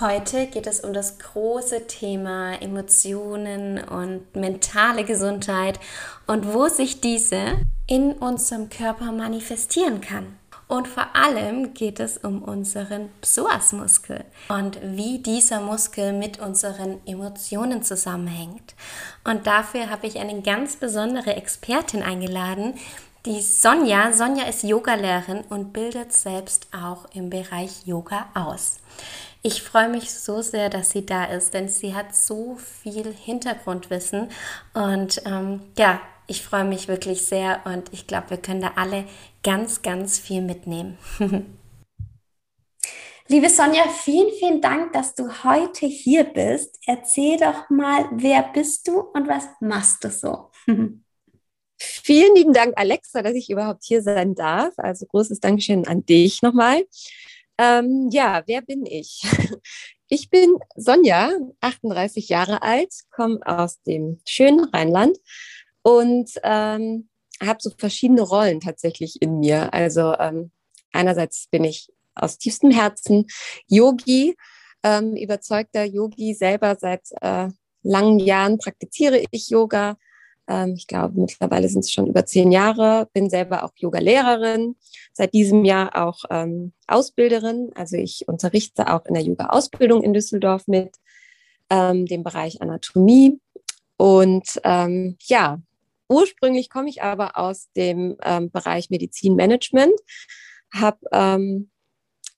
Heute geht es um das große Thema Emotionen und mentale Gesundheit und wo sich diese in unserem Körper manifestieren kann. Und vor allem geht es um unseren Psoasmuskel und wie dieser Muskel mit unseren Emotionen zusammenhängt. Und dafür habe ich eine ganz besondere Expertin eingeladen, die Sonja. Sonja ist Yogalehrerin und bildet selbst auch im Bereich Yoga aus. Ich freue mich so sehr, dass sie da ist, denn sie hat so viel Hintergrundwissen und ähm, ja, ich freue mich wirklich sehr und ich glaube, wir können da alle ganz, ganz viel mitnehmen. Liebe Sonja, vielen, vielen Dank, dass du heute hier bist. Erzähl doch mal, wer bist du und was machst du so? Vielen lieben Dank, Alexa, dass ich überhaupt hier sein darf. Also großes Dankeschön an dich nochmal. Ähm, ja, wer bin ich? Ich bin Sonja, 38 Jahre alt, komme aus dem schönen Rheinland und ähm, habe so verschiedene Rollen tatsächlich in mir. Also ähm, einerseits bin ich aus tiefstem Herzen Yogi, ähm, überzeugter Yogi selber seit äh, langen Jahren praktiziere ich Yoga, ähm, ich glaube, mittlerweile sind es schon über zehn Jahre. Bin selber auch Yoga-Lehrerin, seit diesem Jahr auch ähm, Ausbilderin. Also ich unterrichte auch in der Yoga-Ausbildung in Düsseldorf mit ähm, dem Bereich Anatomie. Und ähm, ja, ursprünglich komme ich aber aus dem ähm, Bereich Medizinmanagement, habe ähm,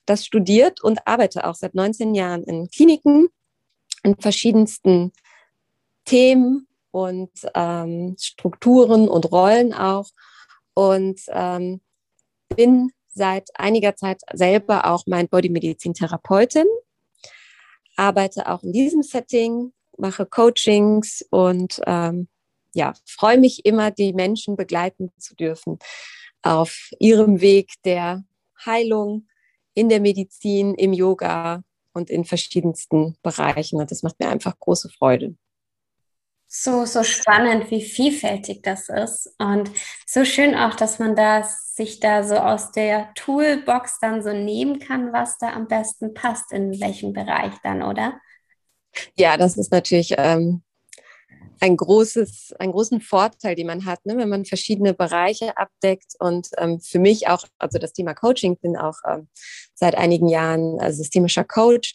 das studiert und arbeite auch seit 19 Jahren in Kliniken in verschiedensten Themen und ähm, Strukturen und Rollen auch. Und ähm, bin seit einiger Zeit selber auch mein Bodymedizin-Therapeutin, arbeite auch in diesem Setting, mache Coachings und ähm, ja, freue mich immer, die Menschen begleiten zu dürfen auf ihrem Weg der Heilung in der Medizin, im Yoga und in verschiedensten Bereichen. Und das macht mir einfach große Freude so, so spannend, wie vielfältig das ist. Und so schön auch, dass man das sich da so aus der Toolbox dann so nehmen kann, was da am besten passt, in welchem Bereich dann, oder? Ja, das ist natürlich ähm, ein großes, einen großen Vorteil, den man hat, ne, wenn man verschiedene Bereiche abdeckt. Und ähm, für mich auch, also das Thema Coaching, bin auch ähm, seit einigen Jahren äh, systemischer Coach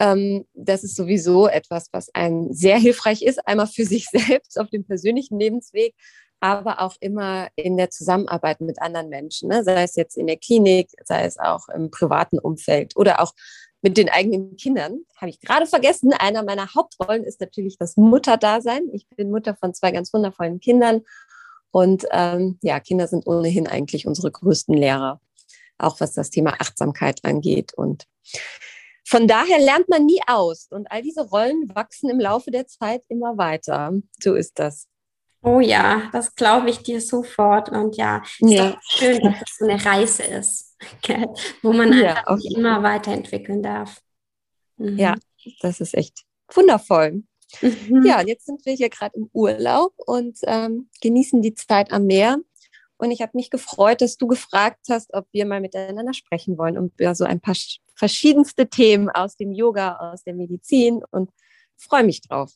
ähm, das ist sowieso etwas, was einem sehr hilfreich ist, einmal für sich selbst auf dem persönlichen Lebensweg, aber auch immer in der Zusammenarbeit mit anderen Menschen, ne? sei es jetzt in der Klinik, sei es auch im privaten Umfeld oder auch mit den eigenen Kindern. Habe ich gerade vergessen. Einer meiner Hauptrollen ist natürlich das Mutterdasein. Ich bin Mutter von zwei ganz wundervollen Kindern. Und ähm, ja, Kinder sind ohnehin eigentlich unsere größten Lehrer, auch was das Thema Achtsamkeit angeht. Und von daher lernt man nie aus und all diese Rollen wachsen im Laufe der Zeit immer weiter. So ist das. Oh ja, das glaube ich dir sofort. Und ja, ist ja. schön, dass das so eine Reise ist, wo man ja, einfach sich immer weiterentwickeln darf. Mhm. Ja, das ist echt wundervoll. Mhm. Ja, jetzt sind wir hier gerade im Urlaub und ähm, genießen die Zeit am Meer. Und ich habe mich gefreut, dass du gefragt hast, ob wir mal miteinander sprechen wollen und über so ein paar verschiedenste Themen aus dem Yoga, aus der Medizin und freue mich drauf.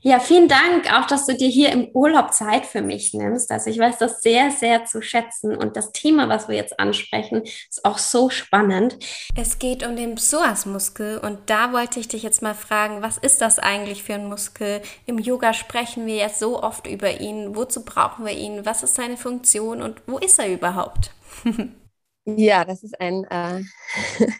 Ja, vielen Dank auch, dass du dir hier im Urlaub Zeit für mich nimmst. Also ich weiß das sehr, sehr zu schätzen und das Thema, was wir jetzt ansprechen, ist auch so spannend. Es geht um den Psoasmuskel und da wollte ich dich jetzt mal fragen, was ist das eigentlich für ein Muskel? Im Yoga sprechen wir jetzt so oft über ihn. Wozu brauchen wir ihn? Was ist seine Funktion und wo ist er überhaupt? Ja, das ist ein äh,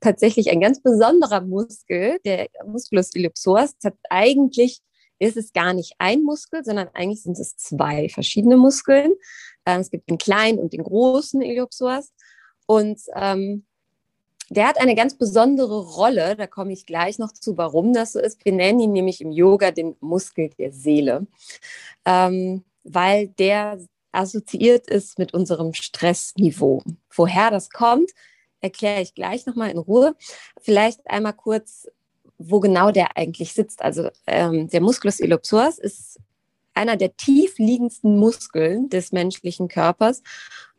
tatsächlich ein ganz besonderer Muskel, der Musculus ellipsoas. Eigentlich ist es gar nicht ein Muskel, sondern eigentlich sind es zwei verschiedene Muskeln. Ähm, es gibt den kleinen und den großen Ellipsoas. Und ähm, der hat eine ganz besondere Rolle, da komme ich gleich noch zu, warum das so ist. Wir nennen ihn nämlich im Yoga den Muskel der Seele. Ähm, weil der assoziiert ist mit unserem Stressniveau. Woher das kommt, erkläre ich gleich nochmal in Ruhe. Vielleicht einmal kurz, wo genau der eigentlich sitzt. Also ähm, der Musculus iliopsoas ist einer der tiefliegendsten Muskeln des menschlichen Körpers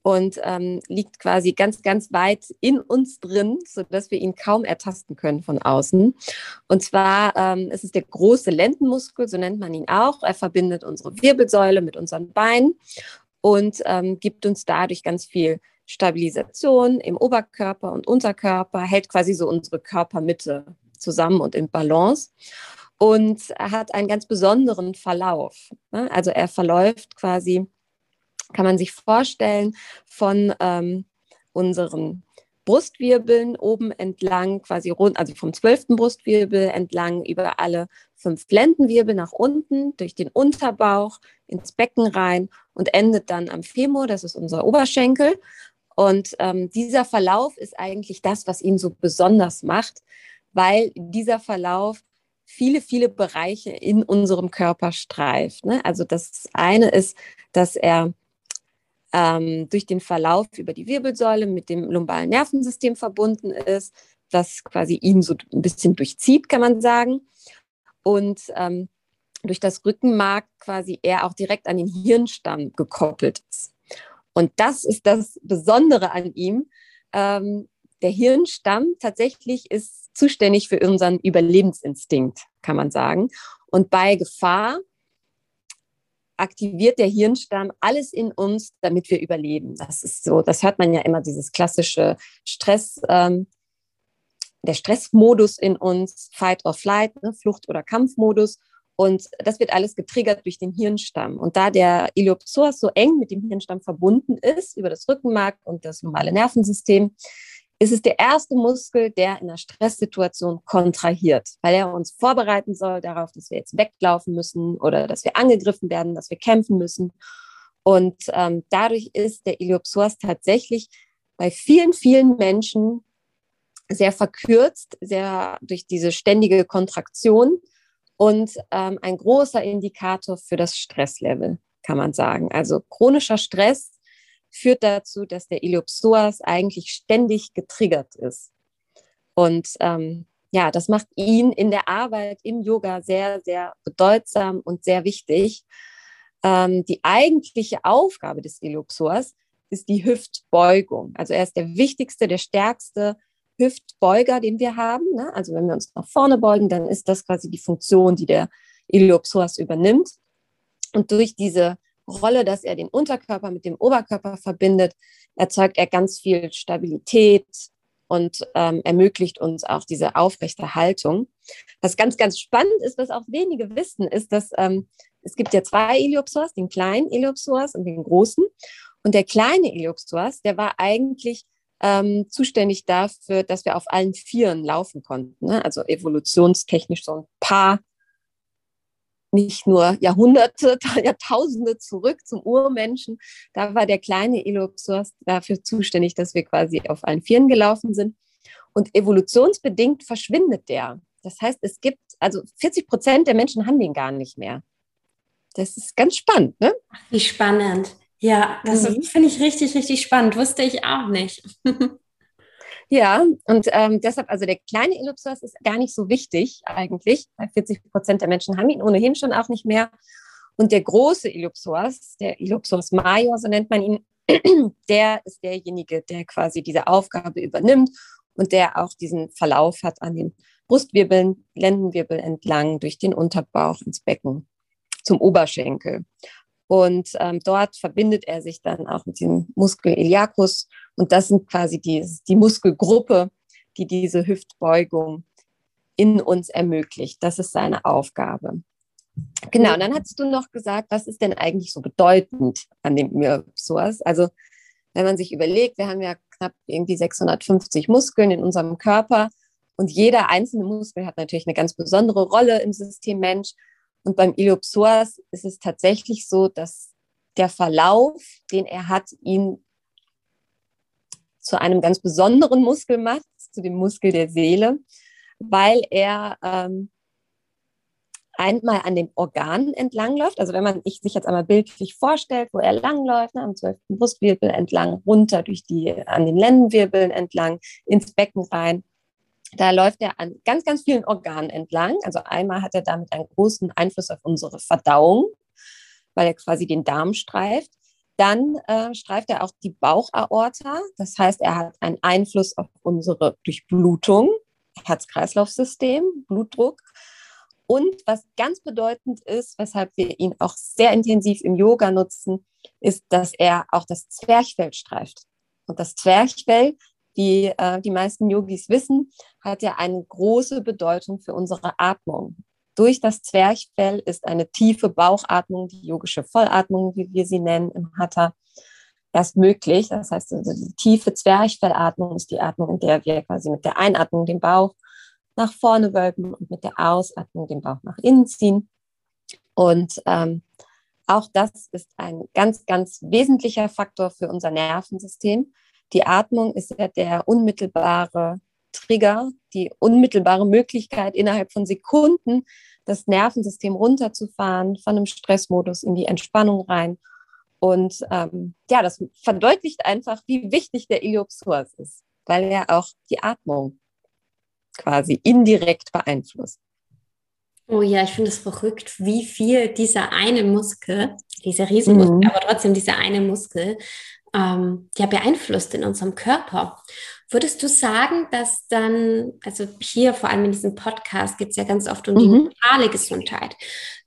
und ähm, liegt quasi ganz, ganz weit in uns drin, sodass wir ihn kaum ertasten können von außen. Und zwar ähm, ist es der große Lendenmuskel, so nennt man ihn auch. Er verbindet unsere Wirbelsäule mit unseren Beinen und ähm, gibt uns dadurch ganz viel Stabilisation im Oberkörper und Unterkörper, hält quasi so unsere Körpermitte zusammen und in Balance und hat einen ganz besonderen Verlauf. Ne? Also er verläuft quasi kann man sich vorstellen, von ähm, unseren Brustwirbeln oben entlang, quasi rund, also vom zwölften Brustwirbel entlang über alle fünf Lendenwirbel nach unten, durch den Unterbauch ins Becken rein und endet dann am Femur, das ist unser Oberschenkel. Und ähm, dieser Verlauf ist eigentlich das, was ihn so besonders macht, weil dieser Verlauf viele, viele Bereiche in unserem Körper streift. Ne? Also das eine ist, dass er ähm, durch den Verlauf über die Wirbelsäule mit dem lumbalen Nervensystem verbunden ist, das quasi ihn so ein bisschen durchzieht, kann man sagen. Und ähm, durch das Rückenmark quasi er auch direkt an den Hirnstamm gekoppelt ist. Und das ist das Besondere an ihm. Ähm, der Hirnstamm tatsächlich ist zuständig für unseren Überlebensinstinkt, kann man sagen. Und bei Gefahr aktiviert der Hirnstamm alles in uns, damit wir überleben. Das ist so, das hört man ja immer, dieses klassische Stress, ähm, der Stressmodus in uns, Fight or Flight, ne, Flucht- oder Kampfmodus. Und das wird alles getriggert durch den Hirnstamm. Und da der Iliopsoas so eng mit dem Hirnstamm verbunden ist, über das Rückenmark und das normale Nervensystem, ist es der erste Muskel, der in einer Stresssituation kontrahiert, weil er uns vorbereiten soll darauf, dass wir jetzt weglaufen müssen oder dass wir angegriffen werden, dass wir kämpfen müssen. Und ähm, dadurch ist der Iliopsoas tatsächlich bei vielen, vielen Menschen sehr verkürzt, sehr durch diese ständige Kontraktion und ähm, ein großer Indikator für das Stresslevel, kann man sagen. Also chronischer Stress führt dazu, dass der Iliopsoas eigentlich ständig getriggert ist. Und ähm, ja, das macht ihn in der Arbeit im Yoga sehr, sehr bedeutsam und sehr wichtig. Ähm, die eigentliche Aufgabe des Iliopsoas ist die Hüftbeugung. Also er ist der wichtigste, der stärkste Hüftbeuger, den wir haben. Ne? Also wenn wir uns nach vorne beugen, dann ist das quasi die Funktion, die der Iliopsoas übernimmt. Und durch diese Rolle, dass er den Unterkörper mit dem Oberkörper verbindet, erzeugt er ganz viel Stabilität und ähm, ermöglicht uns auch diese aufrechte Haltung. Was ganz, ganz spannend ist, was auch wenige wissen, ist, dass ähm, es gibt ja zwei Iliopsoas, den kleinen Iliopsoas und den großen. Und der kleine Iliopsoas, der war eigentlich ähm, zuständig dafür, dass wir auf allen Vieren laufen konnten. Ne? Also evolutionstechnisch so ein paar nicht nur Jahrhunderte, Jahrtausende zurück zum Urmenschen. Da war der kleine Iliopsoas dafür zuständig, dass wir quasi auf allen Vieren gelaufen sind. Und evolutionsbedingt verschwindet der. Das heißt, es gibt, also 40 Prozent der Menschen haben den gar nicht mehr. Das ist ganz spannend, ne? Wie spannend. Ja, das mhm. finde ich richtig, richtig spannend. Wusste ich auch nicht. Ja, und ähm, deshalb, also der kleine Ellipsoas ist gar nicht so wichtig eigentlich, weil 40 Prozent der Menschen haben ihn ohnehin schon auch nicht mehr. Und der große Ellipsoas, der Ellipsoas major, so nennt man ihn, der ist derjenige, der quasi diese Aufgabe übernimmt und der auch diesen Verlauf hat an den Brustwirbeln, Lendenwirbel entlang, durch den Unterbauch ins Becken zum Oberschenkel. Und ähm, dort verbindet er sich dann auch mit dem Muskel iliacus. Und das sind quasi die, die Muskelgruppe, die diese Hüftbeugung in uns ermöglicht. Das ist seine Aufgabe. Genau, und dann hast du noch gesagt, was ist denn eigentlich so bedeutend an dem Myopsoas? Also wenn man sich überlegt, wir haben ja knapp irgendwie 650 Muskeln in unserem Körper und jeder einzelne Muskel hat natürlich eine ganz besondere Rolle im System Mensch. Und beim Iliopsoas ist es tatsächlich so, dass der Verlauf, den er hat, ihn zu einem ganz besonderen Muskel macht, zu dem Muskel der Seele, weil er ähm, einmal an den Organen entlangläuft. Also wenn man sich jetzt einmal bildlich vorstellt, wo er langläuft, ne, am 12. Brustwirbel entlang, runter durch die, an den Lendenwirbeln entlang, ins Becken rein. Da läuft er an ganz, ganz vielen Organen entlang. Also einmal hat er damit einen großen Einfluss auf unsere Verdauung, weil er quasi den Darm streift. Dann äh, streift er auch die Bauchaorta. Das heißt, er hat einen Einfluss auf unsere Durchblutung, Herz-Kreislauf-System, Blutdruck. Und was ganz bedeutend ist, weshalb wir ihn auch sehr intensiv im Yoga nutzen, ist, dass er auch das Zwerchfell streift. Und das Zwerchfell, wie äh, die meisten Yogis wissen, hat ja eine große Bedeutung für unsere Atmung. Durch das Zwerchfell ist eine tiefe Bauchatmung, die yogische Vollatmung, wie wir sie nennen im Hatha, erst möglich. Das heißt, also die tiefe Zwerchfellatmung ist die Atmung, in der wir quasi mit der Einatmung den Bauch nach vorne wölben und mit der Ausatmung den Bauch nach innen ziehen. Und ähm, auch das ist ein ganz, ganz wesentlicher Faktor für unser Nervensystem. Die Atmung ist ja der unmittelbare Trigger, die unmittelbare Möglichkeit, innerhalb von Sekunden das Nervensystem runterzufahren, von einem Stressmodus in die Entspannung rein. Und ähm, ja, das verdeutlicht einfach, wie wichtig der Iliopsoas ist, weil er auch die Atmung quasi indirekt beeinflusst. Oh ja, ich finde es verrückt, wie viel dieser eine Muskel, dieser Riesenmuskel, mhm. aber trotzdem dieser eine Muskel, ähm, ja beeinflusst in unserem Körper. Würdest du sagen, dass dann, also hier vor allem in diesem Podcast geht es ja ganz oft um die mhm. mentale Gesundheit.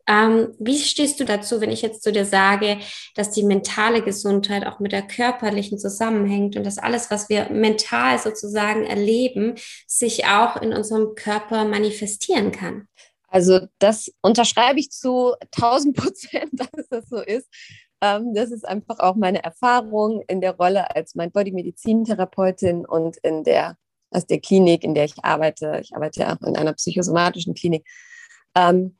Ähm, wie stehst du dazu, wenn ich jetzt zu dir sage, dass die mentale Gesundheit auch mit der körperlichen zusammenhängt und dass alles, was wir mental sozusagen erleben, sich auch in unserem Körper manifestieren kann? Also das unterschreibe ich zu 1000 Prozent, dass das so ist. Ähm, das ist einfach auch meine Erfahrung in der Rolle als Mind-Body-Medizintherapeutin und in der, aus der Klinik, in der ich arbeite. Ich arbeite auch in einer psychosomatischen Klinik. Ähm,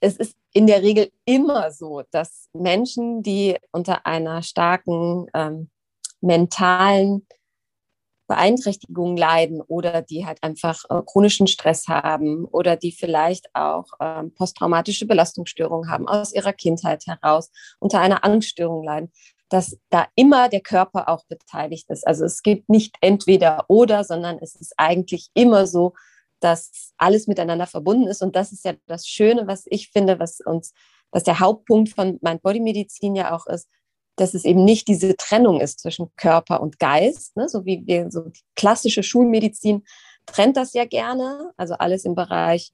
es ist in der Regel immer so, dass Menschen, die unter einer starken ähm, mentalen Beeinträchtigungen leiden oder die halt einfach äh, chronischen Stress haben oder die vielleicht auch äh, posttraumatische Belastungsstörungen haben aus ihrer Kindheit heraus, unter einer Angststörung leiden, dass da immer der Körper auch beteiligt ist. Also es gibt nicht entweder oder, sondern es ist eigentlich immer so, dass alles miteinander verbunden ist. Und das ist ja das Schöne, was ich finde, was uns, was der Hauptpunkt von Mind-Body-Medizin ja auch ist, dass es eben nicht diese Trennung ist zwischen Körper und Geist, ne? so wie wir so die klassische Schulmedizin trennt das ja gerne, also alles im Bereich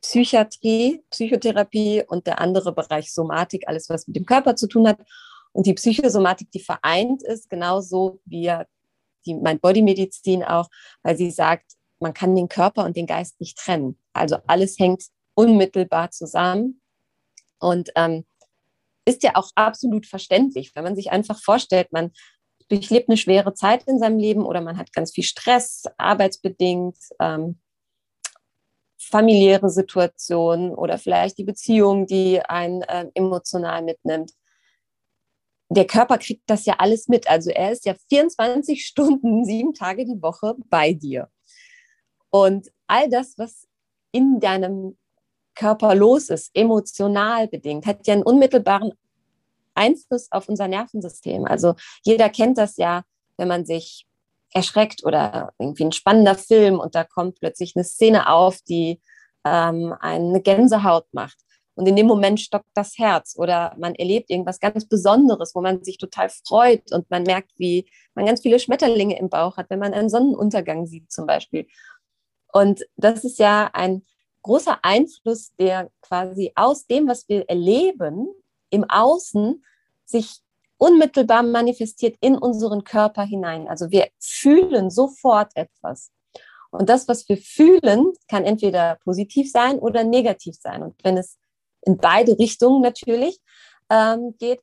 Psychiatrie, Psychotherapie und der andere Bereich Somatik, alles was mit dem Körper zu tun hat. Und die Psychosomatik, die vereint ist, genauso wie die Mind-Body-Medizin auch, weil sie sagt, man kann den Körper und den Geist nicht trennen. Also alles hängt unmittelbar zusammen. Und ähm, ist ja auch absolut verständlich, wenn man sich einfach vorstellt, man durchlebt eine schwere Zeit in seinem Leben oder man hat ganz viel Stress, arbeitsbedingt, ähm, familiäre Situationen oder vielleicht die Beziehung, die einen äh, emotional mitnimmt. Der Körper kriegt das ja alles mit. Also er ist ja 24 Stunden, sieben Tage die Woche bei dir. Und all das, was in deinem Körper los ist, emotional bedingt, hat ja einen unmittelbaren Einfluss auf unser Nervensystem. Also jeder kennt das ja, wenn man sich erschreckt oder irgendwie ein spannender Film und da kommt plötzlich eine Szene auf, die ähm, eine Gänsehaut macht. Und in dem Moment stockt das Herz oder man erlebt irgendwas ganz Besonderes, wo man sich total freut und man merkt, wie man ganz viele Schmetterlinge im Bauch hat, wenn man einen Sonnenuntergang sieht zum Beispiel. Und das ist ja ein großer Einfluss, der quasi aus dem, was wir erleben, im Außen sich unmittelbar manifestiert in unseren Körper hinein. Also wir fühlen sofort etwas. Und das, was wir fühlen, kann entweder positiv sein oder negativ sein. Und wenn es in beide Richtungen natürlich ähm, geht,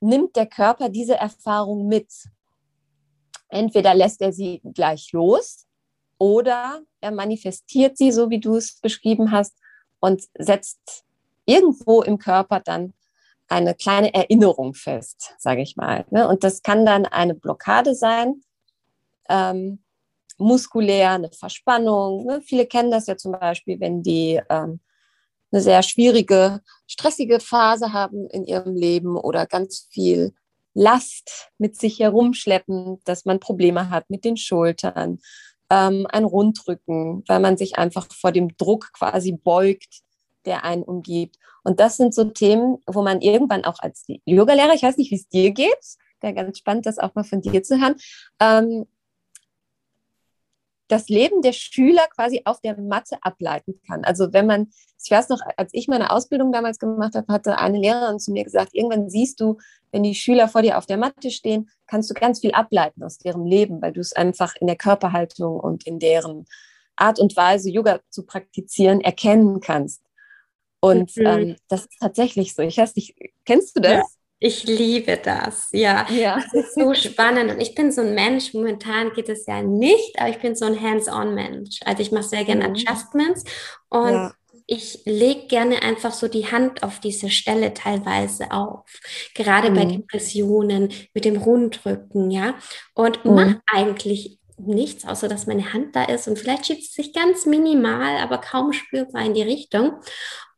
nimmt der Körper diese Erfahrung mit. Entweder lässt er sie gleich los oder er manifestiert sie, so wie du es beschrieben hast, und setzt irgendwo im Körper dann eine kleine Erinnerung fest, sage ich mal. Ne? Und das kann dann eine Blockade sein, ähm, muskulär eine Verspannung. Ne? Viele kennen das ja zum Beispiel, wenn die ähm, eine sehr schwierige, stressige Phase haben in ihrem Leben oder ganz viel Last mit sich herumschleppen, dass man Probleme hat mit den Schultern, ähm, ein Rundrücken, weil man sich einfach vor dem Druck quasi beugt, der einen umgibt. Und das sind so Themen, wo man irgendwann auch als Yogalehrer, ich weiß nicht, wie es dir geht, wäre ganz spannend, das auch mal von dir zu hören, ähm, das Leben der Schüler quasi auf der Matte ableiten kann. Also wenn man, ich weiß noch, als ich meine Ausbildung damals gemacht habe, hatte eine Lehrerin zu mir gesagt, irgendwann siehst du, wenn die Schüler vor dir auf der Matte stehen, kannst du ganz viel ableiten aus deren Leben, weil du es einfach in der Körperhaltung und in deren Art und Weise, Yoga zu praktizieren, erkennen kannst. Und mhm. ähm, das ist tatsächlich so. Ich weiß nicht, kennst du das? Ja. Ich liebe das, ja. ja. Das ist so spannend. Und ich bin so ein Mensch, momentan geht es ja nicht, aber ich bin so ein Hands-on-Mensch. Also ich mache sehr gerne mhm. Adjustments und ja. ich lege gerne einfach so die Hand auf diese Stelle teilweise auf. Gerade mhm. bei Depressionen, mit dem Rundrücken, ja. Und mhm. mache eigentlich nichts, außer dass meine Hand da ist und vielleicht schiebt es sich ganz minimal, aber kaum spürbar in die Richtung.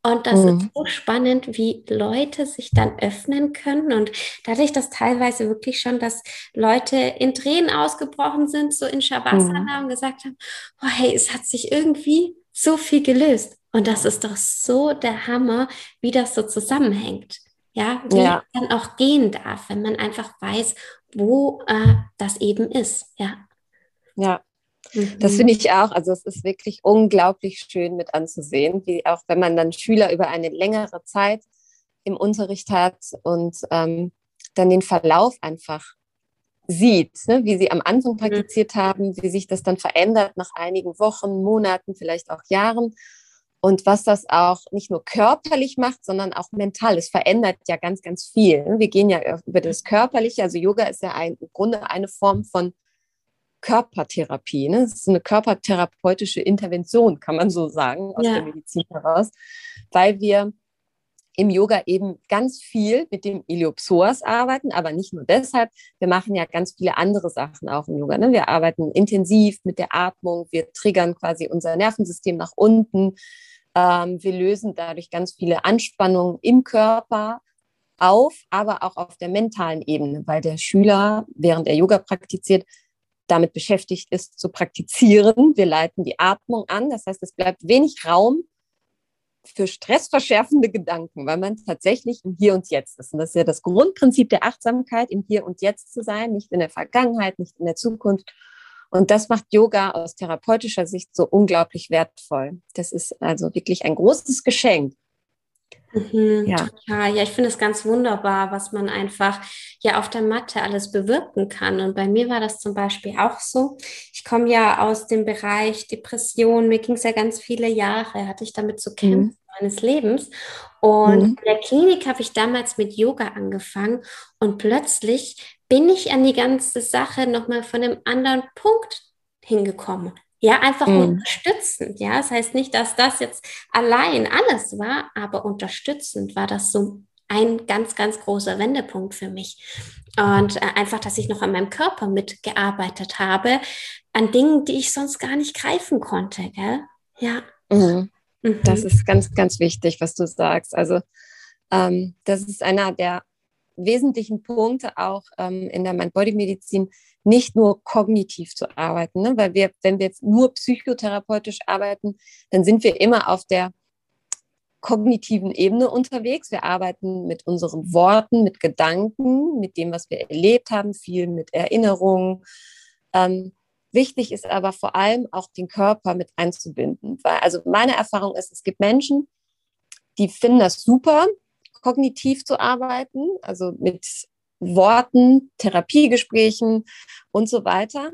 Und das mhm. ist so spannend, wie Leute sich dann öffnen können. Und dadurch, dass teilweise wirklich schon, dass Leute in Tränen ausgebrochen sind, so in Shavasana mhm. und gesagt haben, oh hey, es hat sich irgendwie so viel gelöst. Und das ist doch so der Hammer, wie das so zusammenhängt. Ja, wie ja. dann auch gehen darf, wenn man einfach weiß, wo äh, das eben ist. Ja. Ja, das mhm. finde ich auch. Also es ist wirklich unglaublich schön mit anzusehen, wie auch wenn man dann Schüler über eine längere Zeit im Unterricht hat und ähm, dann den Verlauf einfach sieht, ne? wie sie am Anfang mhm. praktiziert haben, wie sich das dann verändert nach einigen Wochen, Monaten, vielleicht auch Jahren und was das auch nicht nur körperlich macht, sondern auch mental. Es verändert ja ganz, ganz viel. Ne? Wir gehen ja über das Körperliche, also Yoga ist ja ein, im Grunde eine Form von Körpertherapie. Ne? Es ist eine körpertherapeutische Intervention, kann man so sagen, aus ja. der Medizin heraus, weil wir im Yoga eben ganz viel mit dem Iliopsoas arbeiten, aber nicht nur deshalb. Wir machen ja ganz viele andere Sachen auch im Yoga. Ne? Wir arbeiten intensiv mit der Atmung, wir triggern quasi unser Nervensystem nach unten. Ähm, wir lösen dadurch ganz viele Anspannungen im Körper auf, aber auch auf der mentalen Ebene, weil der Schüler, während er Yoga praktiziert, damit beschäftigt ist, zu praktizieren. Wir leiten die Atmung an. Das heißt, es bleibt wenig Raum für stressverschärfende Gedanken, weil man tatsächlich im Hier und Jetzt ist. Und das ist ja das Grundprinzip der Achtsamkeit, im Hier und Jetzt zu sein, nicht in der Vergangenheit, nicht in der Zukunft. Und das macht Yoga aus therapeutischer Sicht so unglaublich wertvoll. Das ist also wirklich ein großes Geschenk. Mhm, ja. Total. Ja, ich finde es ganz wunderbar, was man einfach ja auf der Matte alles bewirken kann. Und bei mir war das zum Beispiel auch so. Ich komme ja aus dem Bereich Depression. Mir ging es ja ganz viele Jahre, hatte ich damit zu kämpfen mhm. meines Lebens. Und mhm. in der Klinik habe ich damals mit Yoga angefangen und plötzlich bin ich an die ganze Sache nochmal von einem anderen Punkt hingekommen. Ja, einfach mhm. unterstützend. Ja, das heißt nicht, dass das jetzt allein alles war, aber unterstützend war das so ein ganz, ganz großer Wendepunkt für mich. Und äh, einfach, dass ich noch an meinem Körper mitgearbeitet habe, an Dingen, die ich sonst gar nicht greifen konnte. Gell? Ja. Mhm. Mhm. Das ist ganz, ganz wichtig, was du sagst. Also, ähm, das ist einer der wesentlichen Punkte auch ähm, in der Mind-Body-Medizin, nicht nur kognitiv zu arbeiten, ne? weil wir, wenn wir nur psychotherapeutisch arbeiten, dann sind wir immer auf der kognitiven Ebene unterwegs. Wir arbeiten mit unseren Worten, mit Gedanken, mit dem, was wir erlebt haben, viel mit Erinnerungen. Ähm, wichtig ist aber vor allem auch den Körper mit einzubinden, weil also meine Erfahrung ist, es gibt Menschen, die finden das super, kognitiv zu arbeiten, also mit Worten, Therapiegesprächen und so weiter.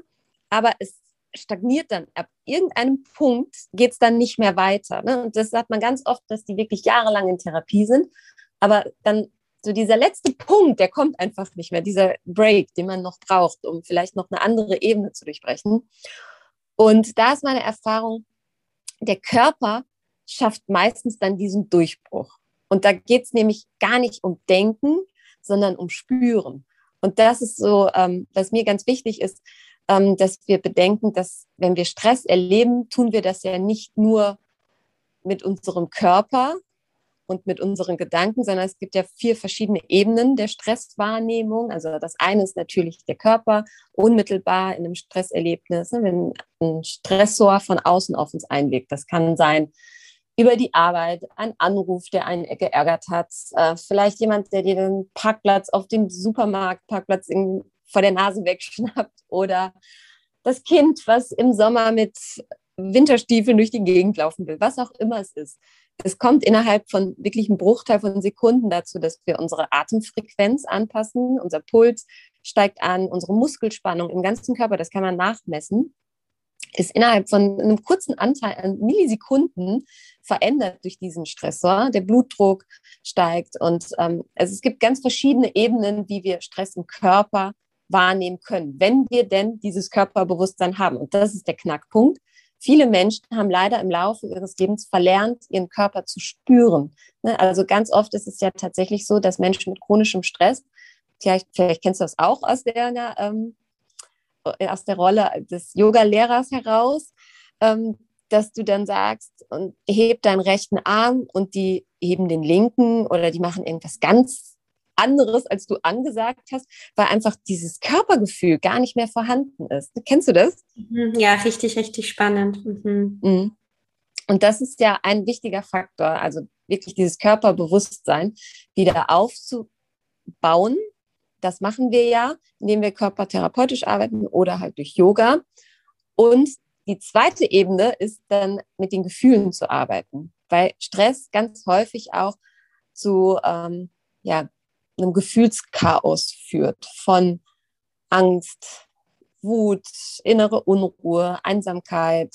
Aber es stagniert dann. Ab irgendeinem Punkt geht es dann nicht mehr weiter. Ne? Und das sagt man ganz oft, dass die wirklich jahrelang in Therapie sind. Aber dann so dieser letzte Punkt, der kommt einfach nicht mehr, dieser Break, den man noch braucht, um vielleicht noch eine andere Ebene zu durchbrechen. Und da ist meine Erfahrung, der Körper schafft meistens dann diesen Durchbruch. Und da geht es nämlich gar nicht um Denken, sondern um Spüren. Und das ist so, ähm, was mir ganz wichtig ist. ähm, dass wir bedenken, dass wenn wir Stress erleben, tun wir das ja nicht nur mit unserem Körper und mit unseren Gedanken, sondern es gibt ja vier verschiedene Ebenen der Stresswahrnehmung. Also das eine ist natürlich der Körper, unmittelbar in einem Stresserlebnis, ne, wenn ein Stressor von außen auf uns einwirkt. Das kann sein über die Arbeit, ein Anruf, der einen geärgert hat, äh, vielleicht jemand, der dir den Parkplatz auf dem Supermarktparkplatz vor der Nase wegschnappt oder das Kind, was im Sommer mit Winterstiefeln durch die Gegend laufen will, was auch immer es ist. Es kommt innerhalb von wirklich einem Bruchteil von Sekunden dazu, dass wir unsere Atemfrequenz anpassen, unser Puls steigt an, unsere Muskelspannung im ganzen Körper, das kann man nachmessen, ist innerhalb von einem kurzen Anteil an Millisekunden verändert durch diesen Stressor. Der Blutdruck steigt und ähm, also es gibt ganz verschiedene Ebenen, wie wir Stress im Körper wahrnehmen können, wenn wir denn dieses Körperbewusstsein haben. Und das ist der Knackpunkt. Viele Menschen haben leider im Laufe ihres Lebens verlernt, ihren Körper zu spüren. Ne, also ganz oft ist es ja tatsächlich so, dass Menschen mit chronischem Stress, vielleicht, vielleicht kennst du das auch aus der, ähm, aus der Rolle des Yoga-Lehrers heraus, ähm, dass du dann sagst, und heb deinen rechten Arm und die heben den linken oder die machen irgendwas ganz anderes, als du angesagt hast, weil einfach dieses Körpergefühl gar nicht mehr vorhanden ist. Kennst du das? Mhm. Ja, richtig, richtig spannend. Mhm. mhm. Und das ist ja ein wichtiger Faktor, also wirklich dieses Körperbewusstsein wieder aufzubauen. Das machen wir ja, indem wir körpertherapeutisch arbeiten oder halt durch Yoga. Und die zweite Ebene ist dann mit den Gefühlen zu arbeiten, weil Stress ganz häufig auch zu ähm, ja, einem Gefühlschaos führt. Von Angst, Wut, innere Unruhe, Einsamkeit,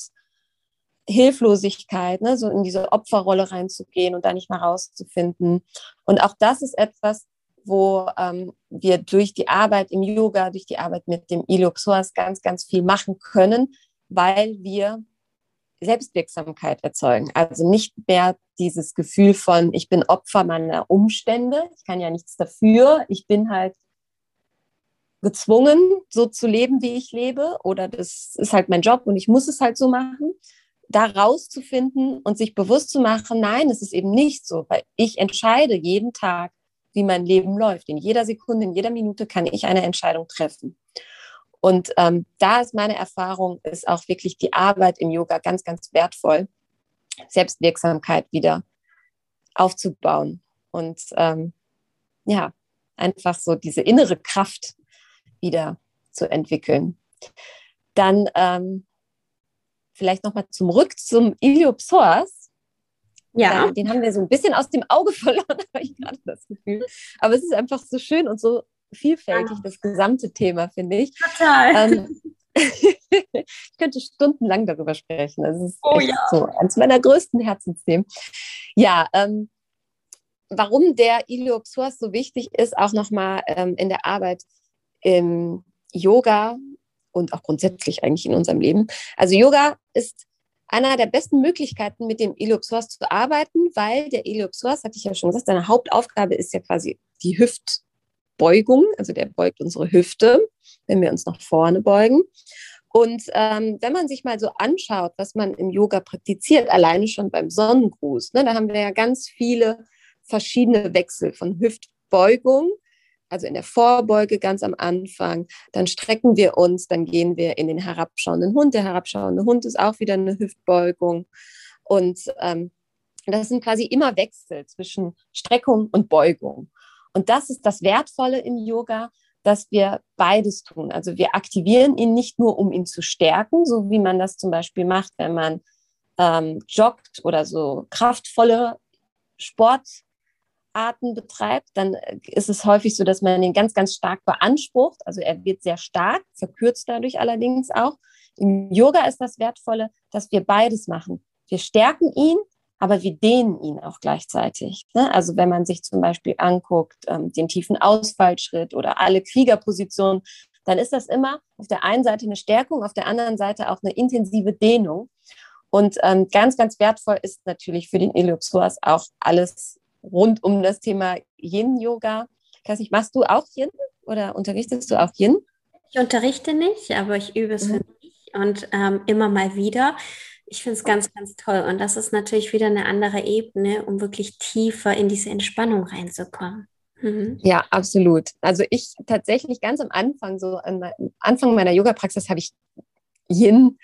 Hilflosigkeit, ne, so in diese Opferrolle reinzugehen und da nicht mal rauszufinden. Und auch das ist etwas, wo ähm, wir durch die Arbeit im Yoga, durch die Arbeit mit dem Iliopsoas ganz, ganz viel machen können, weil wir Selbstwirksamkeit erzeugen. Also nicht mehr dieses Gefühl von, ich bin Opfer meiner Umstände, ich kann ja nichts dafür, ich bin halt gezwungen, so zu leben, wie ich lebe, oder das ist halt mein Job und ich muss es halt so machen. Da rauszufinden und sich bewusst zu machen, nein, es ist eben nicht so, weil ich entscheide jeden Tag, wie mein Leben läuft. In jeder Sekunde, in jeder Minute kann ich eine Entscheidung treffen. Und ähm, da ist meine Erfahrung, ist auch wirklich die Arbeit im Yoga ganz, ganz wertvoll, Selbstwirksamkeit wieder aufzubauen und ähm, ja, einfach so diese innere Kraft wieder zu entwickeln. Dann ähm, vielleicht nochmal zum Rück zum Iliopsoas. Ja. Den haben wir so ein bisschen aus dem Auge verloren, habe ich gerade das Gefühl. Aber es ist einfach so schön und so vielfältig, das gesamte Thema, finde ich. Total. Ähm, ich könnte stundenlang darüber sprechen. Das ist oh, ja. so eines meiner größten Herzensthemen. Ja, ähm, warum der Iliopsoas so wichtig ist, auch nochmal ähm, in der Arbeit im Yoga und auch grundsätzlich eigentlich in unserem Leben. Also Yoga ist einer der besten Möglichkeiten, mit dem Iliopsoas zu arbeiten, weil der Iliopsoas, hatte ich ja schon gesagt, seine Hauptaufgabe ist ja quasi die Hüft, Beugung, also der beugt unsere Hüfte, wenn wir uns nach vorne beugen. Und ähm, wenn man sich mal so anschaut, was man im Yoga praktiziert, alleine schon beim Sonnengruß, ne, da haben wir ja ganz viele verschiedene Wechsel von Hüftbeugung, also in der Vorbeuge ganz am Anfang, dann strecken wir uns, dann gehen wir in den herabschauenden Hund. Der herabschauende Hund ist auch wieder eine Hüftbeugung. Und ähm, das sind quasi immer Wechsel zwischen Streckung und Beugung. Und das ist das Wertvolle im Yoga, dass wir beides tun. Also wir aktivieren ihn nicht nur, um ihn zu stärken, so wie man das zum Beispiel macht, wenn man ähm, joggt oder so kraftvolle Sportarten betreibt, dann ist es häufig so, dass man ihn ganz, ganz stark beansprucht. Also er wird sehr stark, verkürzt dadurch allerdings auch. Im Yoga ist das Wertvolle, dass wir beides machen. Wir stärken ihn, aber wir dehnen ihn auch gleichzeitig. Ne? Also wenn man sich zum Beispiel anguckt, ähm, den tiefen Ausfallschritt oder alle Kriegerpositionen, dann ist das immer auf der einen Seite eine Stärkung, auf der anderen Seite auch eine intensive Dehnung. Und ähm, ganz, ganz wertvoll ist natürlich für den Iliopsoas auch alles rund um das Thema Yin-Yoga. Ich weiß nicht, machst du auch Yin oder unterrichtest du auch Yin? Ich unterrichte nicht, aber ich übe es mhm. für mich und ähm, immer mal wieder. Ich finde es ganz, ganz toll. Und das ist natürlich wieder eine andere Ebene, um wirklich tiefer in diese Entspannung reinzukommen. Mhm. Ja, absolut. Also ich tatsächlich ganz am Anfang, so am Anfang meiner Yoga-Praxis habe ich Yin,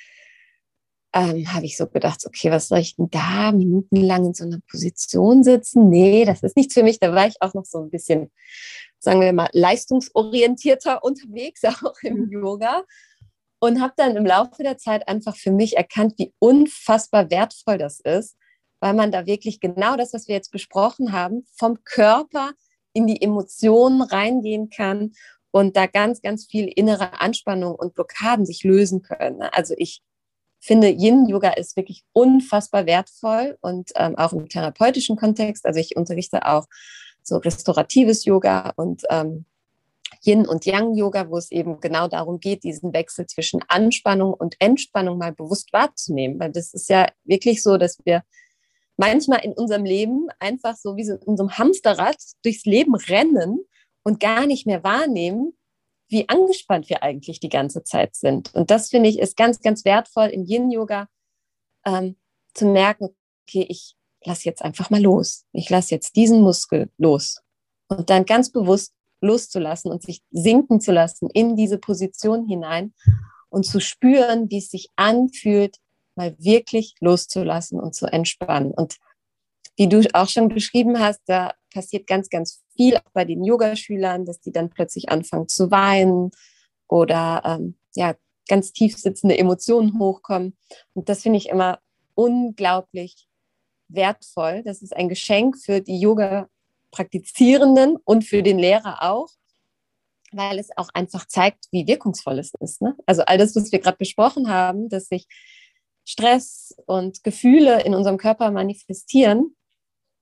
ähm, habe ich so gedacht, okay, was soll ich denn da minutenlang in so einer Position sitzen? Nee, das ist nichts für mich. Da war ich auch noch so ein bisschen, sagen wir mal, leistungsorientierter unterwegs, auch im mhm. Yoga. Und habe dann im Laufe der Zeit einfach für mich erkannt, wie unfassbar wertvoll das ist, weil man da wirklich genau das, was wir jetzt besprochen haben, vom Körper in die Emotionen reingehen kann und da ganz, ganz viel innere Anspannung und Blockaden sich lösen können. Also ich finde, Yin-Yoga ist wirklich unfassbar wertvoll und ähm, auch im therapeutischen Kontext. Also ich unterrichte auch so restauratives Yoga und ähm, Yin- und Yang-Yoga, wo es eben genau darum geht, diesen Wechsel zwischen Anspannung und Entspannung mal bewusst wahrzunehmen. Weil das ist ja wirklich so, dass wir manchmal in unserem Leben einfach so wie so in so einem Hamsterrad durchs Leben rennen und gar nicht mehr wahrnehmen, wie angespannt wir eigentlich die ganze Zeit sind. Und das finde ich ist ganz, ganz wertvoll im Yin-Yoga ähm, zu merken, okay, ich lasse jetzt einfach mal los. Ich lasse jetzt diesen Muskel los. Und dann ganz bewusst loszulassen und sich sinken zu lassen in diese Position hinein und zu spüren, wie es sich anfühlt, mal wirklich loszulassen und zu entspannen. Und wie du auch schon beschrieben hast, da passiert ganz, ganz viel auch bei den Yogaschülern, dass die dann plötzlich anfangen zu weinen oder ähm, ja, ganz tief sitzende Emotionen hochkommen. Und das finde ich immer unglaublich wertvoll. Das ist ein Geschenk für die Yoga-Praktizierenden und für den Lehrer auch, weil es auch einfach zeigt, wie wirkungsvoll es ist. Ne? Also all das, was wir gerade besprochen haben, dass sich Stress und Gefühle in unserem Körper manifestieren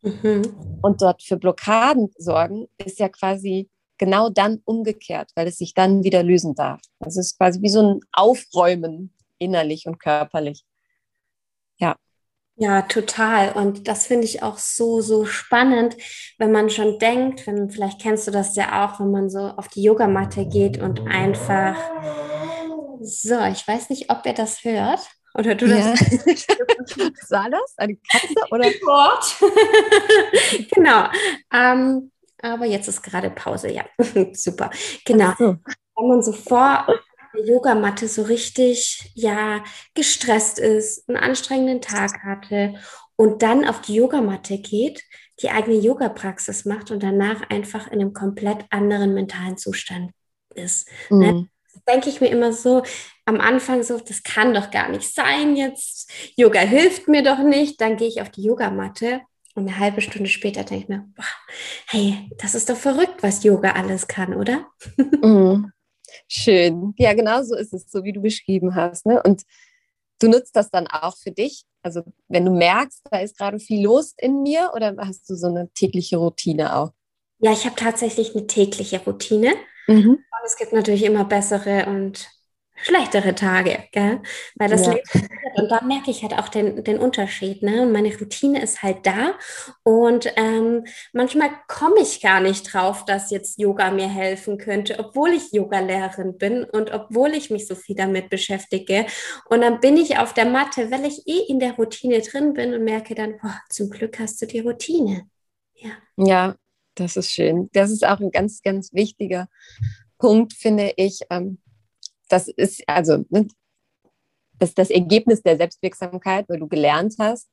mhm. und dort für Blockaden sorgen, ist ja quasi genau dann umgekehrt, weil es sich dann wieder lösen darf. Also es ist quasi wie so ein Aufräumen innerlich und körperlich. Ja. Ja, total. Und das finde ich auch so, so spannend, wenn man schon denkt, wenn, vielleicht kennst du das ja auch, wenn man so auf die Yogamatte geht und einfach, so, ich weiß nicht, ob ihr das hört. Oder du das? Ja. Was war das? Eine Katze oder? Wort. genau. Ähm, aber jetzt ist gerade Pause, ja. Super. Genau. So. Wenn man so vor Yogamatte so richtig ja gestresst ist, einen anstrengenden Tag hatte und dann auf die Yogamatte geht, die eigene Yoga-Praxis macht und danach einfach in einem komplett anderen mentalen Zustand ist. Ne? Mhm. Ne? denke ich mir immer so am Anfang so, das kann doch gar nicht sein jetzt. Yoga hilft mir doch nicht. Dann gehe ich auf die Yogamatte und eine halbe Stunde später denke ich mir, boah, hey, das ist doch verrückt, was Yoga alles kann, oder? Mhm. Schön. Ja, genau so ist es, so wie du beschrieben hast. Ne? Und du nutzt das dann auch für dich. Also wenn du merkst, da ist gerade viel los in mir oder hast du so eine tägliche Routine auch? Ja, ich habe tatsächlich eine tägliche Routine. Mhm. Und es gibt natürlich immer bessere und schlechtere Tage, gell? Weil das ja. Leben und da merke ich halt auch den, den Unterschied. Ne? Und meine Routine ist halt da und ähm, manchmal komme ich gar nicht drauf, dass jetzt Yoga mir helfen könnte, obwohl ich Yogalehrerin bin und obwohl ich mich so viel damit beschäftige. Und dann bin ich auf der Matte, weil ich eh in der Routine drin bin und merke dann, boah, zum Glück hast du die Routine. Ja. Ja, das ist schön. Das ist auch ein ganz, ganz wichtiger Punkt, finde ich. Ähm, das ist also ne, das, das Ergebnis der Selbstwirksamkeit, weil du gelernt hast,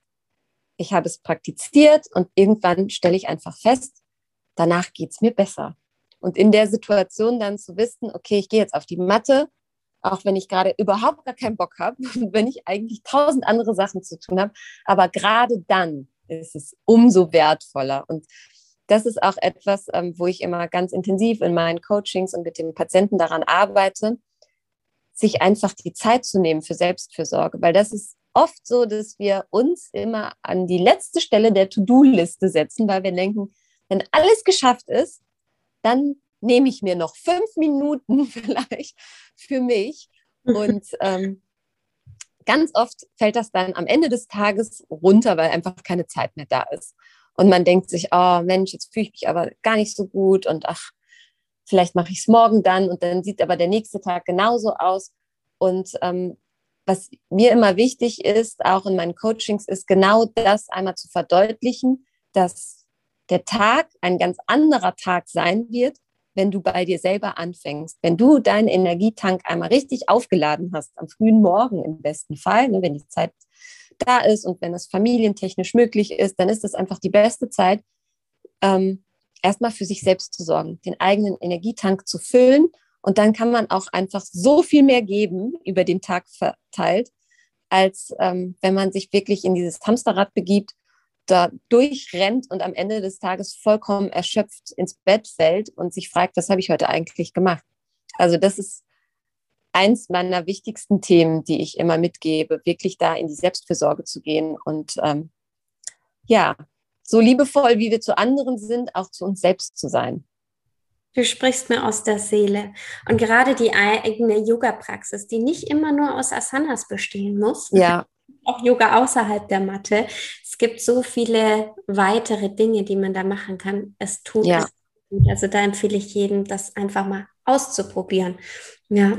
ich habe es praktiziert und irgendwann stelle ich einfach fest, danach geht es mir besser. Und in der Situation dann zu wissen, okay, ich gehe jetzt auf die Matte, auch wenn ich gerade überhaupt gar keinen Bock habe und wenn ich eigentlich tausend andere Sachen zu tun habe, aber gerade dann ist es umso wertvoller. Und das ist auch etwas, ähm, wo ich immer ganz intensiv in meinen Coachings und mit den Patienten daran arbeite, sich einfach die Zeit zu nehmen für Selbstfürsorge, weil das ist oft so, dass wir uns immer an die letzte Stelle der To-Do-Liste setzen, weil wir denken, wenn alles geschafft ist, dann nehme ich mir noch fünf Minuten vielleicht für mich. Und ähm, ganz oft fällt das dann am Ende des Tages runter, weil einfach keine Zeit mehr da ist. Und man denkt sich, oh Mensch, jetzt fühle ich mich aber gar nicht so gut und ach, vielleicht mache ich es morgen dann und dann sieht aber der nächste Tag genauso aus. Und ähm, was mir immer wichtig ist, auch in meinen Coachings, ist genau das einmal zu verdeutlichen, dass der Tag ein ganz anderer Tag sein wird, wenn du bei dir selber anfängst. Wenn du deinen Energietank einmal richtig aufgeladen hast, am frühen Morgen im besten Fall, ne, wenn die Zeit da ist und wenn es familientechnisch möglich ist, dann ist das einfach die beste Zeit, ähm, erstmal für sich selbst zu sorgen, den eigenen Energietank zu füllen. Und dann kann man auch einfach so viel mehr geben über den Tag verteilt, als ähm, wenn man sich wirklich in dieses Hamsterrad begibt, da durchrennt und am Ende des Tages vollkommen erschöpft ins Bett fällt und sich fragt, was habe ich heute eigentlich gemacht? Also das ist eins meiner wichtigsten Themen, die ich immer mitgebe, wirklich da in die Selbstfürsorge zu gehen und ähm, ja, so liebevoll, wie wir zu anderen sind, auch zu uns selbst zu sein. Du sprichst mir aus der Seele. Und gerade die eigene Yoga-Praxis, die nicht immer nur aus Asanas bestehen muss. Ja. Auch Yoga außerhalb der Matte. Es gibt so viele weitere Dinge, die man da machen kann. Es tut ja. es gut. Also da empfehle ich jedem, das einfach mal auszuprobieren. Ja.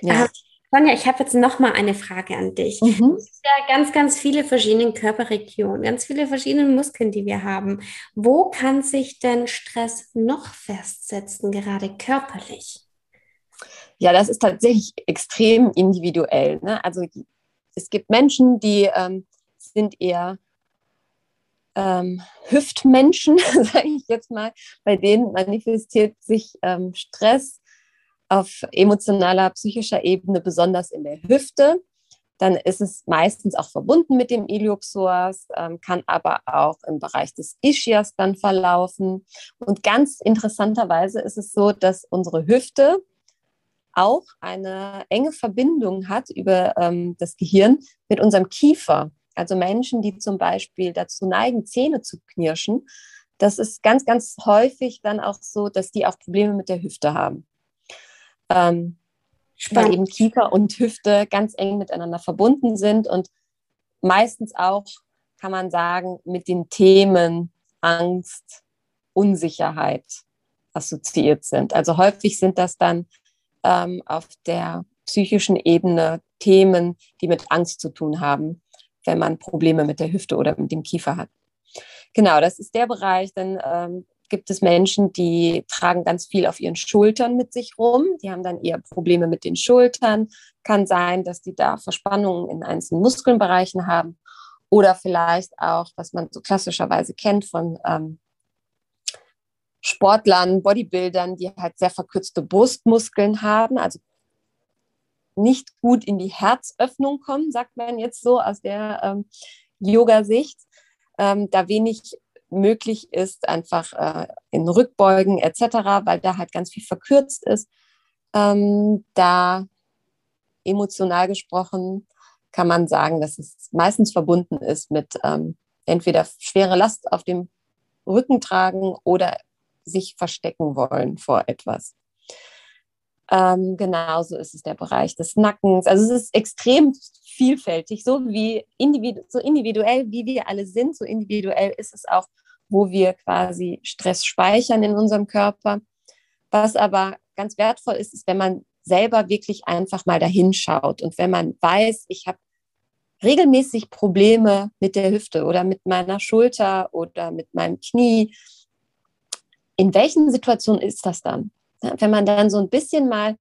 ja. Sonja, ich habe jetzt noch mal eine Frage an dich. Mhm. Es gibt ja ganz, ganz viele verschiedene Körperregionen, ganz viele verschiedene Muskeln, die wir haben. Wo kann sich denn Stress noch festsetzen, gerade körperlich? Ja, das ist tatsächlich extrem individuell. Ne? Also es gibt Menschen, die ähm, sind eher ähm, Hüftmenschen, sage ich jetzt mal. Bei denen manifestiert sich ähm, Stress auf emotionaler, psychischer Ebene, besonders in der Hüfte. Dann ist es meistens auch verbunden mit dem Iliopsoas, ähm, kann aber auch im Bereich des Ischias dann verlaufen. Und ganz interessanterweise ist es so, dass unsere Hüfte auch eine enge Verbindung hat über ähm, das Gehirn mit unserem Kiefer. Also Menschen, die zum Beispiel dazu neigen, Zähne zu knirschen, das ist ganz, ganz häufig dann auch so, dass die auch Probleme mit der Hüfte haben ähm, weil eben Kiefer und Hüfte ganz eng miteinander verbunden sind und meistens auch, kann man sagen, mit den Themen Angst, Unsicherheit assoziiert sind. Also häufig sind das dann ähm, auf der psychischen Ebene Themen, die mit Angst zu tun haben, wenn man Probleme mit der Hüfte oder mit dem Kiefer hat. Genau, das ist der Bereich. Dann ähm, gibt es Menschen, die tragen ganz viel auf ihren Schultern mit sich rum. Die haben dann eher Probleme mit den Schultern. Kann sein, dass die da Verspannungen in einzelnen Muskelbereichen haben. Oder vielleicht auch, was man so klassischerweise kennt von ähm, Sportlern, Bodybuildern, die halt sehr verkürzte Brustmuskeln haben, also nicht gut in die Herzöffnung kommen, sagt man jetzt so aus der ähm, Yoga-Sicht. Ähm, da wenig möglich ist, einfach äh, in Rückbeugen etc., weil da halt ganz viel verkürzt ist. Ähm, da emotional gesprochen kann man sagen, dass es meistens verbunden ist mit ähm, entweder schwere Last auf dem Rücken tragen oder sich verstecken wollen vor etwas. Ähm, genauso ist es der Bereich des Nackens. Also es ist extrem vielfältig, so wie individu so individuell, wie wir alle sind, so individuell ist es auch wo wir quasi Stress speichern in unserem Körper. Was aber ganz wertvoll ist, ist, wenn man selber wirklich einfach mal dahin schaut und wenn man weiß, ich habe regelmäßig Probleme mit der Hüfte oder mit meiner Schulter oder mit meinem Knie. In welchen Situationen ist das dann? Wenn man dann so ein bisschen mal,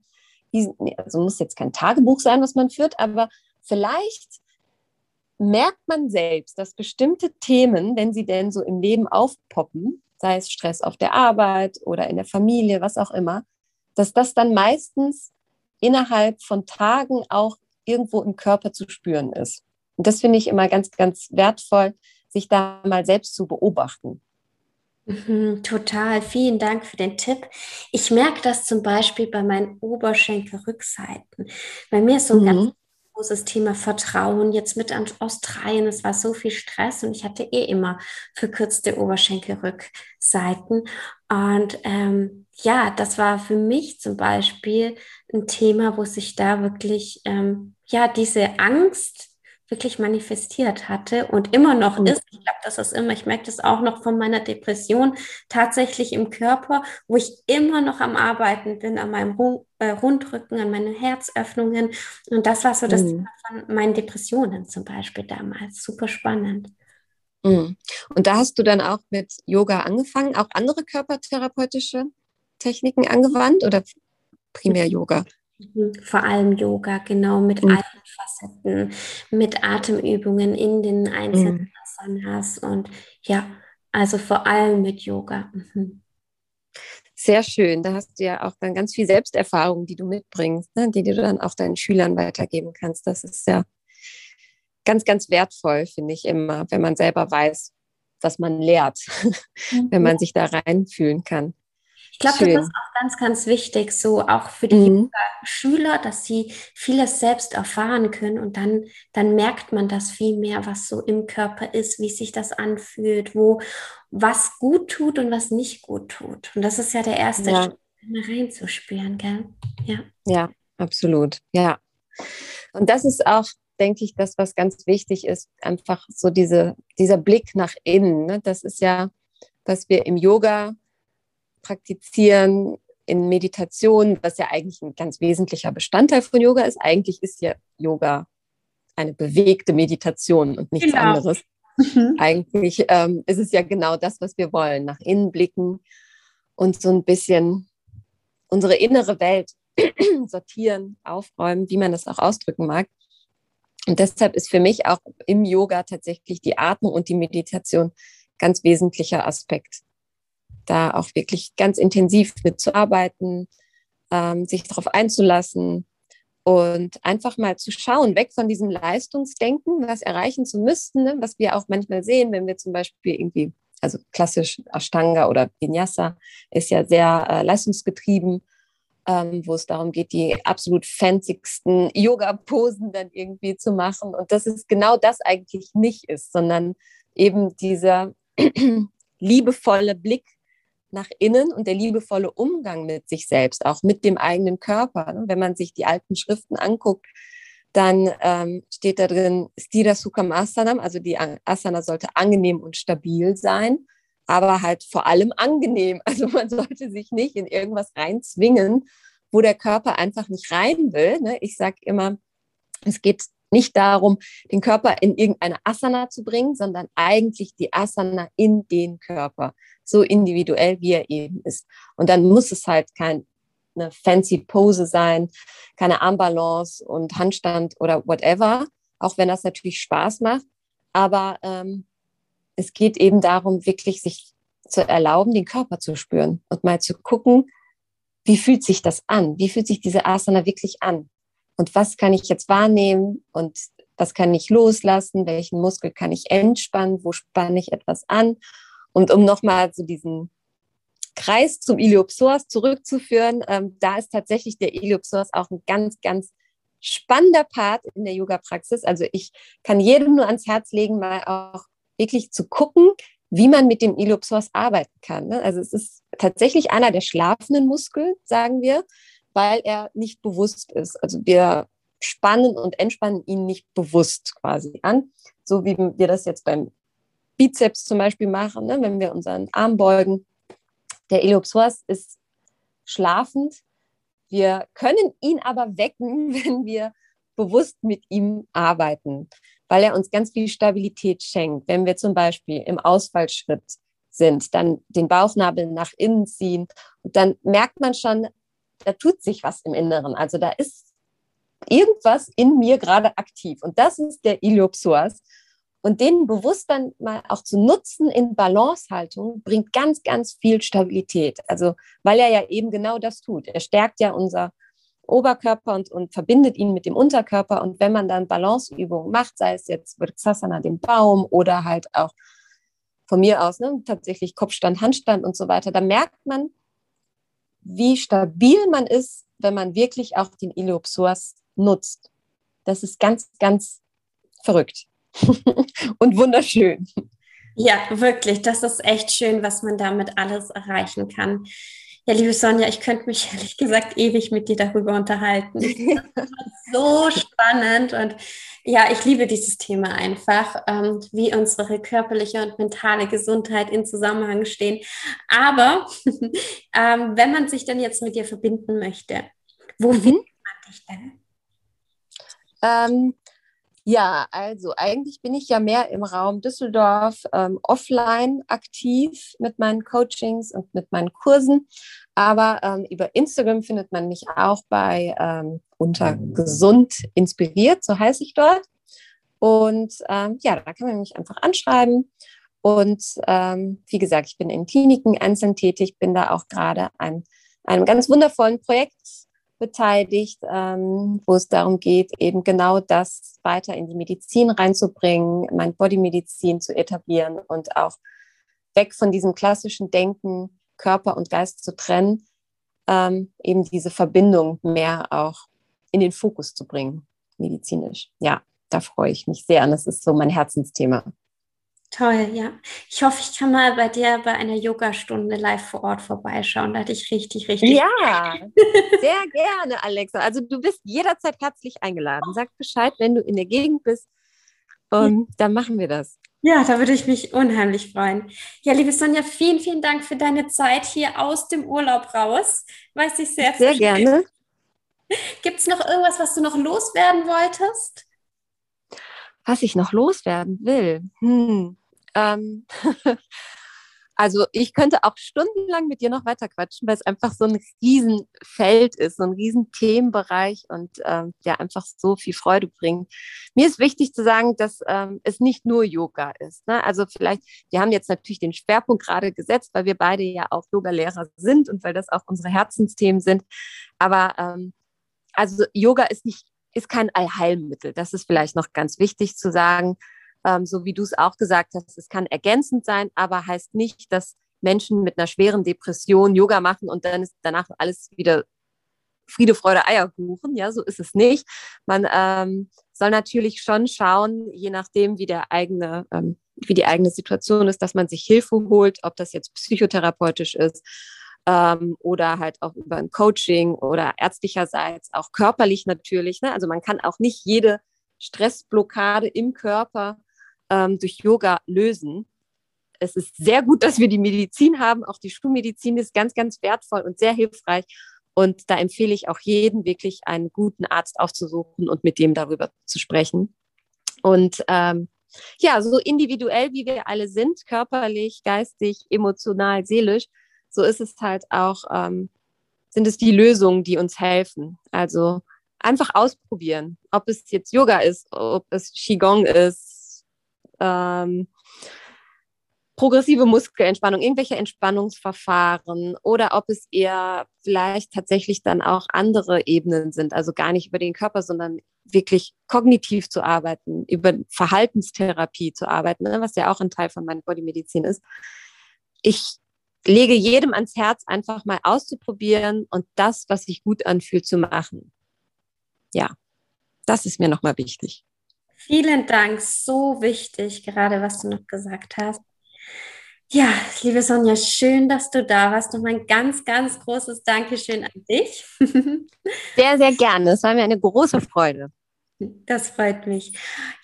also muss jetzt kein Tagebuch sein, was man führt, aber vielleicht merkt man selbst, dass bestimmte Themen, wenn sie denn so im Leben aufpoppen, sei es Stress auf der Arbeit oder in der Familie, was auch immer, dass das dann meistens innerhalb von Tagen auch irgendwo im Körper zu spüren ist. Und das finde ich immer ganz, ganz wertvoll, sich da mal selbst zu beobachten. Mhm, total, vielen Dank für den Tipp. Ich merke das zum Beispiel bei meinen Oberschenkelrückseiten. Bei mir ist so ein mhm. ganz großes Thema Vertrauen. Jetzt mit Australien, es war so viel Stress und ich hatte eh immer verkürzte Oberschenkelrückseiten. Und ähm, ja, das war für mich zum Beispiel ein Thema, wo sich da wirklich ähm, ja diese Angst wirklich manifestiert hatte und immer noch mhm. ist. Ich glaube, das ist immer, ich merke das auch noch von meiner Depression tatsächlich im Körper, wo ich immer noch am Arbeiten bin, an meinem äh, Rundrücken, an meinen Herzöffnungen. Und das war so das mhm. von meinen Depressionen zum Beispiel damals. Super spannend. Mhm. Und da hast du dann auch mit Yoga angefangen, auch andere körpertherapeutische Techniken angewandt oder primär Yoga? Mhm. Vor allem Yoga, genau, mit mhm. allen Facetten, mit Atemübungen in den einzelnen mhm. Asanas und ja, also vor allem mit Yoga. Mhm. Sehr schön. Da hast du ja auch dann ganz viel Selbsterfahrung, die du mitbringst, ne? die du dann auch deinen Schülern weitergeben kannst. Das ist ja ganz, ganz wertvoll, finde ich immer, wenn man selber weiß, was man lehrt, wenn mhm. man sich da reinfühlen kann. Ich glaube, das ist auch ganz, ganz wichtig, so auch für die mhm. Schüler, dass sie vieles selbst erfahren können und dann, dann merkt man das viel mehr, was so im Körper ist, wie sich das anfühlt, wo was gut tut und was nicht gut tut. Und das ist ja der erste ja. Schritt, reinzuspüren, gell? Ja. Ja, absolut. Ja. Und das ist auch, denke ich, das, was ganz wichtig ist, einfach so diese, dieser Blick nach innen. Ne? Das ist ja, was wir im Yoga praktizieren, in Meditation, was ja eigentlich ein ganz wesentlicher Bestandteil von Yoga ist. Eigentlich ist ja Yoga eine bewegte Meditation und nichts genau. anderes. Mhm. Eigentlich ähm, ist es ja genau das, was wir wollen, nach innen blicken und so ein bisschen unsere innere Welt sortieren, aufräumen, wie man das auch ausdrücken mag. Und deshalb ist für mich auch im Yoga tatsächlich die Atmung und die Meditation ganz wesentlicher Aspekt. Da auch wirklich ganz intensiv mitzuarbeiten, ähm, sich darauf einzulassen und einfach mal zu schauen, weg von diesem Leistungsdenken, was erreichen zu müssten, ne? was wir auch manchmal sehen, wenn wir zum Beispiel irgendwie, also klassisch Ashtanga oder Vinyasa ist ja sehr äh, leistungsgetrieben ähm, wo es darum geht, die absolut fancysten Yoga-Posen dann irgendwie zu machen. Und dass es genau das eigentlich nicht ist, sondern eben dieser liebevolle Blick nach innen und der liebevolle Umgang mit sich selbst, auch mit dem eigenen Körper. Wenn man sich die alten Schriften anguckt, dann ähm, steht da drin Stira Sukham Asanam, also die Asana sollte angenehm und stabil sein aber halt vor allem angenehm. Also man sollte sich nicht in irgendwas reinzwingen, wo der Körper einfach nicht rein will. Ne? Ich sage immer, es geht nicht darum, den Körper in irgendeine Asana zu bringen, sondern eigentlich die Asana in den Körper, so individuell wie er eben ist. Und dann muss es halt keine fancy Pose sein, keine Armbalance und Handstand oder whatever, auch wenn das natürlich Spaß macht. Aber ähm, es geht eben darum, wirklich sich zu erlauben, den Körper zu spüren und mal zu gucken, wie fühlt sich das an? Wie fühlt sich diese Asana wirklich an? Und was kann ich jetzt wahrnehmen? Und was kann ich loslassen? Welchen Muskel kann ich entspannen? Wo spanne ich etwas an? Und um nochmal so diesen Kreis zum Iliopsoas zurückzuführen, ähm, da ist tatsächlich der Iliopsoas auch ein ganz, ganz spannender Part in der Yoga-Praxis. Also ich kann jedem nur ans Herz legen, mal auch wirklich zu gucken, wie man mit dem Iliopsoas arbeiten kann. Ne? Also es ist tatsächlich einer der schlafenden Muskeln, sagen wir, weil er nicht bewusst ist. Also wir spannen und entspannen ihn nicht bewusst quasi an, so wie wir das jetzt beim Bizeps zum Beispiel machen, ne? wenn wir unseren Arm beugen. Der Iliopsoas ist schlafend. Wir können ihn aber wecken, wenn wir bewusst mit ihm arbeiten weil er uns ganz viel Stabilität schenkt. Wenn wir zum Beispiel im Ausfallschritt sind, dann den Bauchnabel nach innen ziehen und dann merkt man schon, da tut sich was im Inneren. Also da ist irgendwas in mir gerade aktiv und das ist der Iliopsoas. Und den bewusst dann mal auch zu nutzen in Balancehaltung bringt ganz, ganz viel Stabilität. Also, weil er ja eben genau das tut. Er stärkt ja unser Oberkörper und, und verbindet ihn mit dem Unterkörper. Und wenn man dann Balanceübungen macht, sei es jetzt Vritsasana, den Baum oder halt auch von mir aus ne, tatsächlich Kopfstand, Handstand und so weiter, da merkt man, wie stabil man ist, wenn man wirklich auch den Iliopsoas nutzt. Das ist ganz, ganz verrückt und wunderschön. Ja, wirklich. Das ist echt schön, was man damit alles erreichen kann. Ja, liebe Sonja, ich könnte mich ehrlich gesagt ewig mit dir darüber unterhalten. so spannend und ja, ich liebe dieses Thema einfach, ähm, wie unsere körperliche und mentale Gesundheit in Zusammenhang stehen. Aber ähm, wenn man sich dann jetzt mit dir verbinden möchte, wo mhm. findet man dich denn? Ähm, ja, also eigentlich bin ich ja mehr im Raum Düsseldorf ähm, offline aktiv mit meinen Coachings und mit meinen Kursen. Aber ähm, über Instagram findet man mich auch bei ähm, unter gesund inspiriert, so heiße ich dort. Und ähm, ja, da kann man mich einfach anschreiben. Und ähm, wie gesagt, ich bin in Kliniken einzeln tätig, bin da auch gerade an einem ganz wundervollen Projekt beteiligt, ähm, wo es darum geht, eben genau das weiter in die Medizin reinzubringen, mein Bodymedizin zu etablieren und auch weg von diesem klassischen Denken, Körper und Geist zu trennen, ähm, eben diese Verbindung mehr auch in den Fokus zu bringen, medizinisch. Ja, da freue ich mich sehr und das ist so mein Herzensthema. Toll, ja. Ich hoffe, ich kann mal bei dir bei einer Yogastunde live vor Ort vorbeischauen. Da hatte ich richtig, richtig. Ja, sehr gerne, Alexa. Also du bist jederzeit herzlich eingeladen. Sag Bescheid, wenn du in der Gegend bist. Und ja. dann machen wir das. Ja, da würde ich mich unheimlich freuen. Ja, liebe Sonja, vielen, vielen Dank für deine Zeit hier aus dem Urlaub raus. Weiß ich sehr. Sehr gerne. Gibt es noch irgendwas, was du noch loswerden wolltest? Was ich noch loswerden will? Hm. Ähm, also ich könnte auch stundenlang mit dir noch weiter quatschen, weil es einfach so ein Riesenfeld ist, so ein Riesenthemenbereich und ähm, ja einfach so viel Freude bringt. Mir ist wichtig zu sagen, dass ähm, es nicht nur Yoga ist. Ne? Also vielleicht, wir haben jetzt natürlich den Schwerpunkt gerade gesetzt, weil wir beide ja auch Yoga-Lehrer sind und weil das auch unsere Herzensthemen sind. Aber ähm, also Yoga ist nicht ist kein Allheilmittel. Das ist vielleicht noch ganz wichtig zu sagen ähm, so wie du es auch gesagt hast, es kann ergänzend sein, aber heißt nicht, dass Menschen mit einer schweren Depression Yoga machen und dann ist danach alles wieder Friede, Freude, Eierkuchen. Ja, so ist es nicht. Man ähm, soll natürlich schon schauen, je nachdem, wie der eigene, ähm, wie die eigene Situation ist, dass man sich Hilfe holt, ob das jetzt psychotherapeutisch ist ähm, oder halt auch über ein Coaching oder ärztlicherseits auch körperlich natürlich. Ne? Also man kann auch nicht jede Stressblockade im Körper ähm, durch Yoga lösen. Es ist sehr gut, dass wir die Medizin haben. Auch die Schulmedizin ist ganz, ganz wertvoll und sehr hilfreich. Und da empfehle ich auch jeden, wirklich einen guten Arzt aufzusuchen und mit dem darüber zu sprechen. Und ähm, ja, so individuell wie wir alle sind, körperlich, geistig, emotional, seelisch, so ist es halt auch, ähm, sind es die Lösungen, die uns helfen. Also einfach ausprobieren, ob es jetzt Yoga ist, ob es Qigong ist, ähm, progressive Muskelentspannung, irgendwelche Entspannungsverfahren oder ob es eher vielleicht tatsächlich dann auch andere Ebenen sind, also gar nicht über den Körper, sondern wirklich kognitiv zu arbeiten, über Verhaltenstherapie zu arbeiten, ne, was ja auch ein Teil von meiner Bodymedizin ist. Ich lege jedem ans Herz, einfach mal auszuprobieren und das, was sich gut anfühlt, zu machen. Ja, das ist mir nochmal wichtig. Vielen Dank, so wichtig, gerade was du noch gesagt hast. Ja, liebe Sonja, schön, dass du da warst. Und mein ganz, ganz großes Dankeschön an dich. Sehr, sehr gerne. Es war mir eine große Freude. Das freut mich.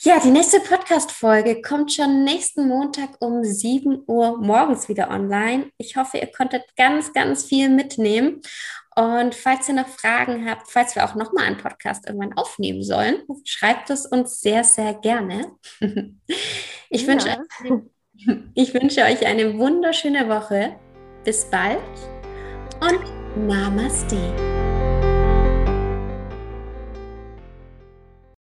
Ja, die nächste Podcast-Folge kommt schon nächsten Montag um 7 Uhr morgens wieder online. Ich hoffe, ihr konntet ganz, ganz viel mitnehmen. Und falls ihr noch Fragen habt, falls wir auch nochmal einen Podcast irgendwann aufnehmen sollen, schreibt es uns sehr, sehr gerne. Ich, ja. wünsche, ich wünsche euch eine wunderschöne Woche. Bis bald und Namaste.